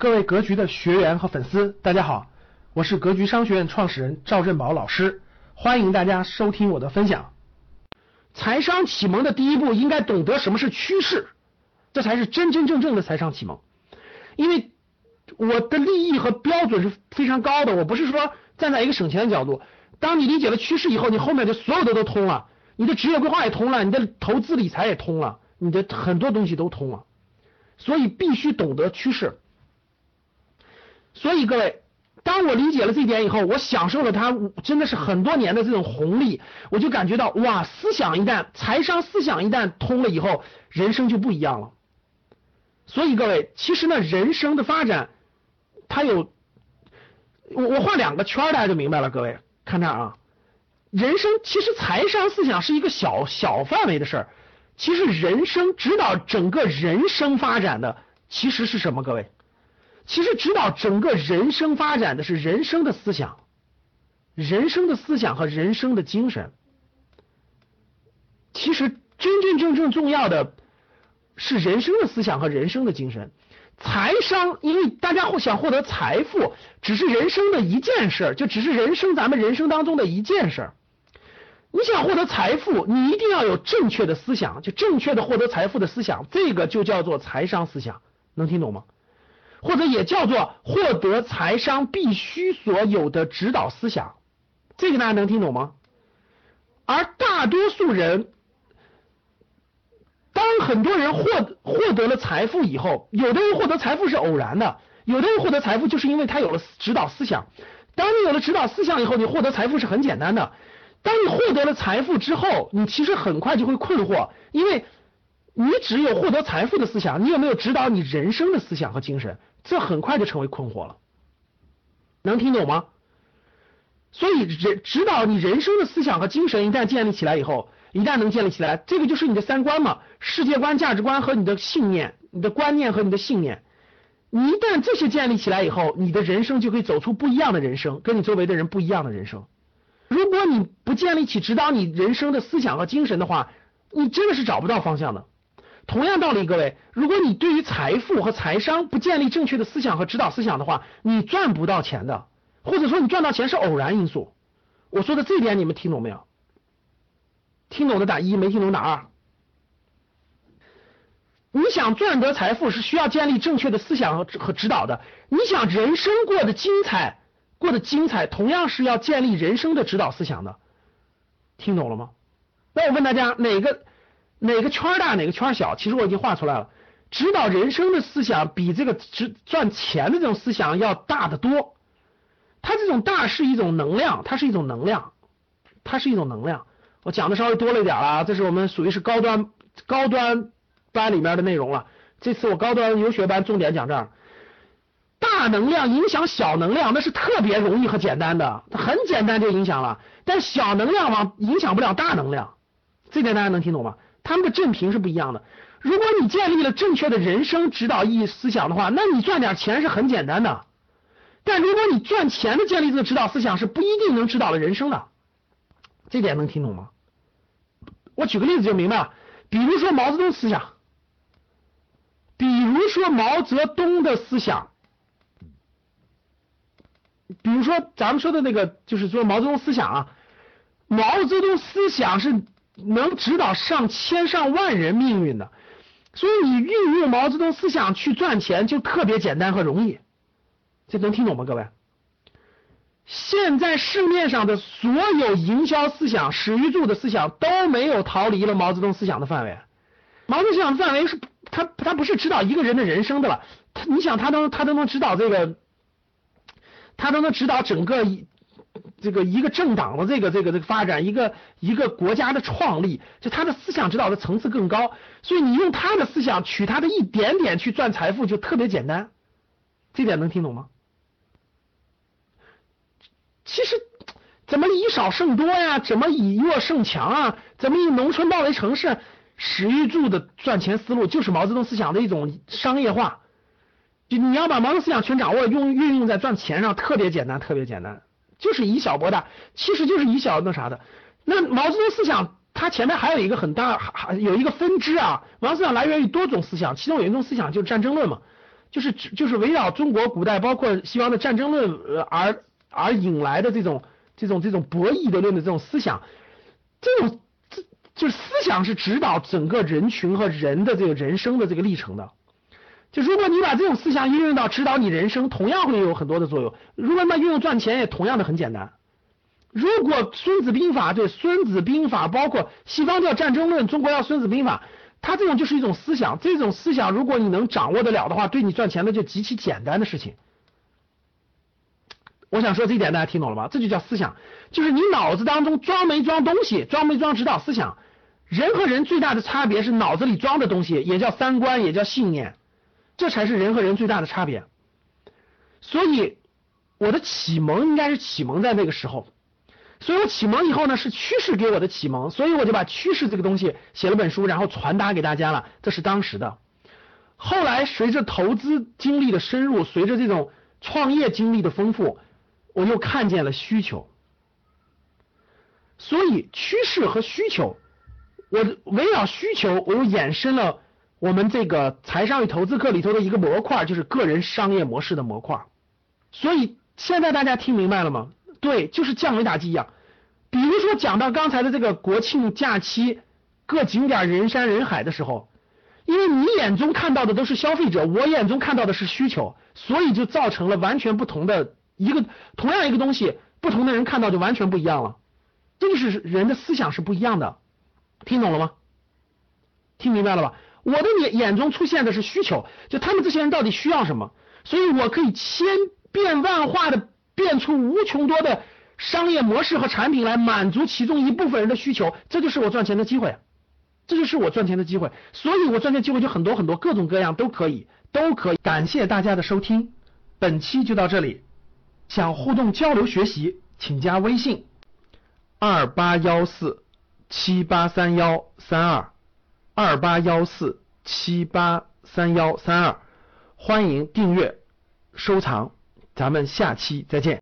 各位格局的学员和粉丝，大家好，我是格局商学院创始人赵振宝老师，欢迎大家收听我的分享。财商启蒙的第一步，应该懂得什么是趋势，这才是真真正正的财商启蒙。因为我的利益和标准是非常高的，我不是说站在一个省钱的角度。当你理解了趋势以后，你后面的所有的都通了，你的职业规划也通了，你的投资理财也通了，你的很多东西都通了。所以必须懂得趋势。所以各位，当我理解了这一点以后，我享受了它真的是很多年的这种红利，我就感觉到哇，思想一旦财商思想一旦通了以后，人生就不一样了。所以各位，其实呢，人生的发展，它有我我画两个圈，大家就明白了。各位看这啊，人生其实财商思想是一个小小范围的事儿，其实人生指导整个人生发展的其实是什么？各位？其实指导整个人生发展的是人生的思想，人生的思想和人生的精神。其实真真正正重要的是人生的思想和人生的精神。财商，因为大家会想获得财富，只是人生的一件事，就只是人生咱们人生当中的一件事。你想获得财富，你一定要有正确的思想，就正确的获得财富的思想，这个就叫做财商思想，能听懂吗？或者也叫做获得财商必须所有的指导思想，这个大家能听懂吗？而大多数人，当很多人获获得了财富以后，有的人获得财富是偶然的，有的人获得财富就是因为他有了指导思想。当你有了指导思想以后，你获得财富是很简单的。当你获得了财富之后，你其实很快就会困惑，因为你只有获得财富的思想，你有没有指导你人生的思想和精神？这很快就成为困惑了，能听懂吗？所以人指导你人生的思想和精神一旦建立起来以后，一旦能建立起来，这个就是你的三观嘛，世界观、价值观和你的信念、你的观念和你的信念。你一旦这些建立起来以后，你的人生就可以走出不一样的人生，跟你周围的人不一样的人生。如果你不建立起指导你人生的思想和精神的话，你真的是找不到方向的。同样道理，各位，如果你对于财富和财商不建立正确的思想和指导思想的话，你赚不到钱的，或者说你赚到钱是偶然因素。我说的这点你们听懂没有？听懂的打一，没听懂打二。你想赚得财富是需要建立正确的思想和和指导的。你想人生过得精彩，过得精彩，同样是要建立人生的指导思想的。听懂了吗？那我问大家，哪个？哪个圈大哪个圈小，其实我已经画出来了。指导人生的思想比这个值赚钱的这种思想要大得多。它这种大是一种能量，它是一种能量，它是一种能量。我讲的稍微多了一点啊，这是我们属于是高端高端班里面的内容了。这次我高端游学班重点讲这儿，大能量影响小能量，那是特别容易和简单的，很简单就影响了。但小能量往影响不了大能量，这点大家能听懂吗？他们的正评是不一样的。如果你建立了正确的人生指导意义思想的话，那你赚点钱是很简单的。但如果你赚钱的建立这个指导思想是不一定能指导了人生的，这点能听懂吗？我举个例子就明白了。比如说毛泽东思想，比如说毛泽东的思想，比如说咱们说的那个，就是说毛泽东思想啊，毛泽东思想是。能指导上千上万人命运的，所以你运用毛泽东思想去赚钱就特别简单和容易，这能听懂吗？各位，现在市面上的所有营销思想、史玉柱的思想都没有逃离了毛泽东思想的范围。毛泽东思想的范围是，他他不是指导一个人的人生的了，他你想他都他都能指导这个，他都能指导整个。这个一个政党的这个这个这个发展，一个一个国家的创立，就他的思想指导的层次更高，所以你用他的思想取他的一点点去赚财富就特别简单，这点能听懂吗？其实怎么以少胜多呀？怎么以弱胜强啊？怎么以农村包围城市？史玉柱的赚钱思路就是毛泽东思想的一种商业化，就你要把毛泽东思想全掌握，用运用在赚钱上，特别简单，特别简单。就是以小博大，其实就是以小那啥的。那毛泽东思想，它前面还有一个很大，还有一个分支啊。毛泽东思想来源于多种思想，其中有一种思想就是战争论嘛。就是就是围绕中国古代包括西方的战争论而而引来的这种这种这种博弈的论的这种思想，这种这就是思想是指导整个人群和人的这个人生的这个历程的。就如果你把这种思想运用到指导你人生，同样会有很多的作用。如果那运用赚钱，也同样的很简单。如果《孙子兵法》对《孙子兵法》，包括西方叫战争论，中国叫《孙子兵法》，它这种就是一种思想。这种思想，如果你能掌握得了的话，对你赚钱的就极其简单的事情。我想说这一点，大家听懂了吗？这就叫思想，就是你脑子当中装没装东西，装没装指导思想。人和人最大的差别是脑子里装的东西，也叫三观，也叫信念。这才是人和人最大的差别，所以我的启蒙应该是启蒙在那个时候，所以我启蒙以后呢是趋势给我的启蒙，所以我就把趋势这个东西写了本书，然后传达给大家了。这是当时的，后来随着投资经历的深入，随着这种创业经历的丰富，我又看见了需求，所以趋势和需求，我围绕需求，我又衍生了。我们这个财商与投资课里头的一个模块就是个人商业模式的模块，所以现在大家听明白了吗？对，就是降维打击一样。比如说讲到刚才的这个国庆假期，各景点人山人海的时候，因为你眼中看到的都是消费者，我眼中看到的是需求，所以就造成了完全不同的一个同样一个东西，不同的人看到就完全不一样了。这就是人的思想是不一样的，听懂了吗？听明白了吧？我的眼眼中出现的是需求，就他们这些人到底需要什么，所以我可以千变万化的变出无穷多的商业模式和产品来满足其中一部分人的需求，这就是我赚钱的机会，这就是我赚钱的机会，所以我赚钱机会就很多很多，各种各样都可以，都可以。感谢大家的收听，本期就到这里。想互动交流学习，请加微信二八幺四七八三幺三二。二八幺四七八三幺三二，欢迎订阅收藏，咱们下期再见。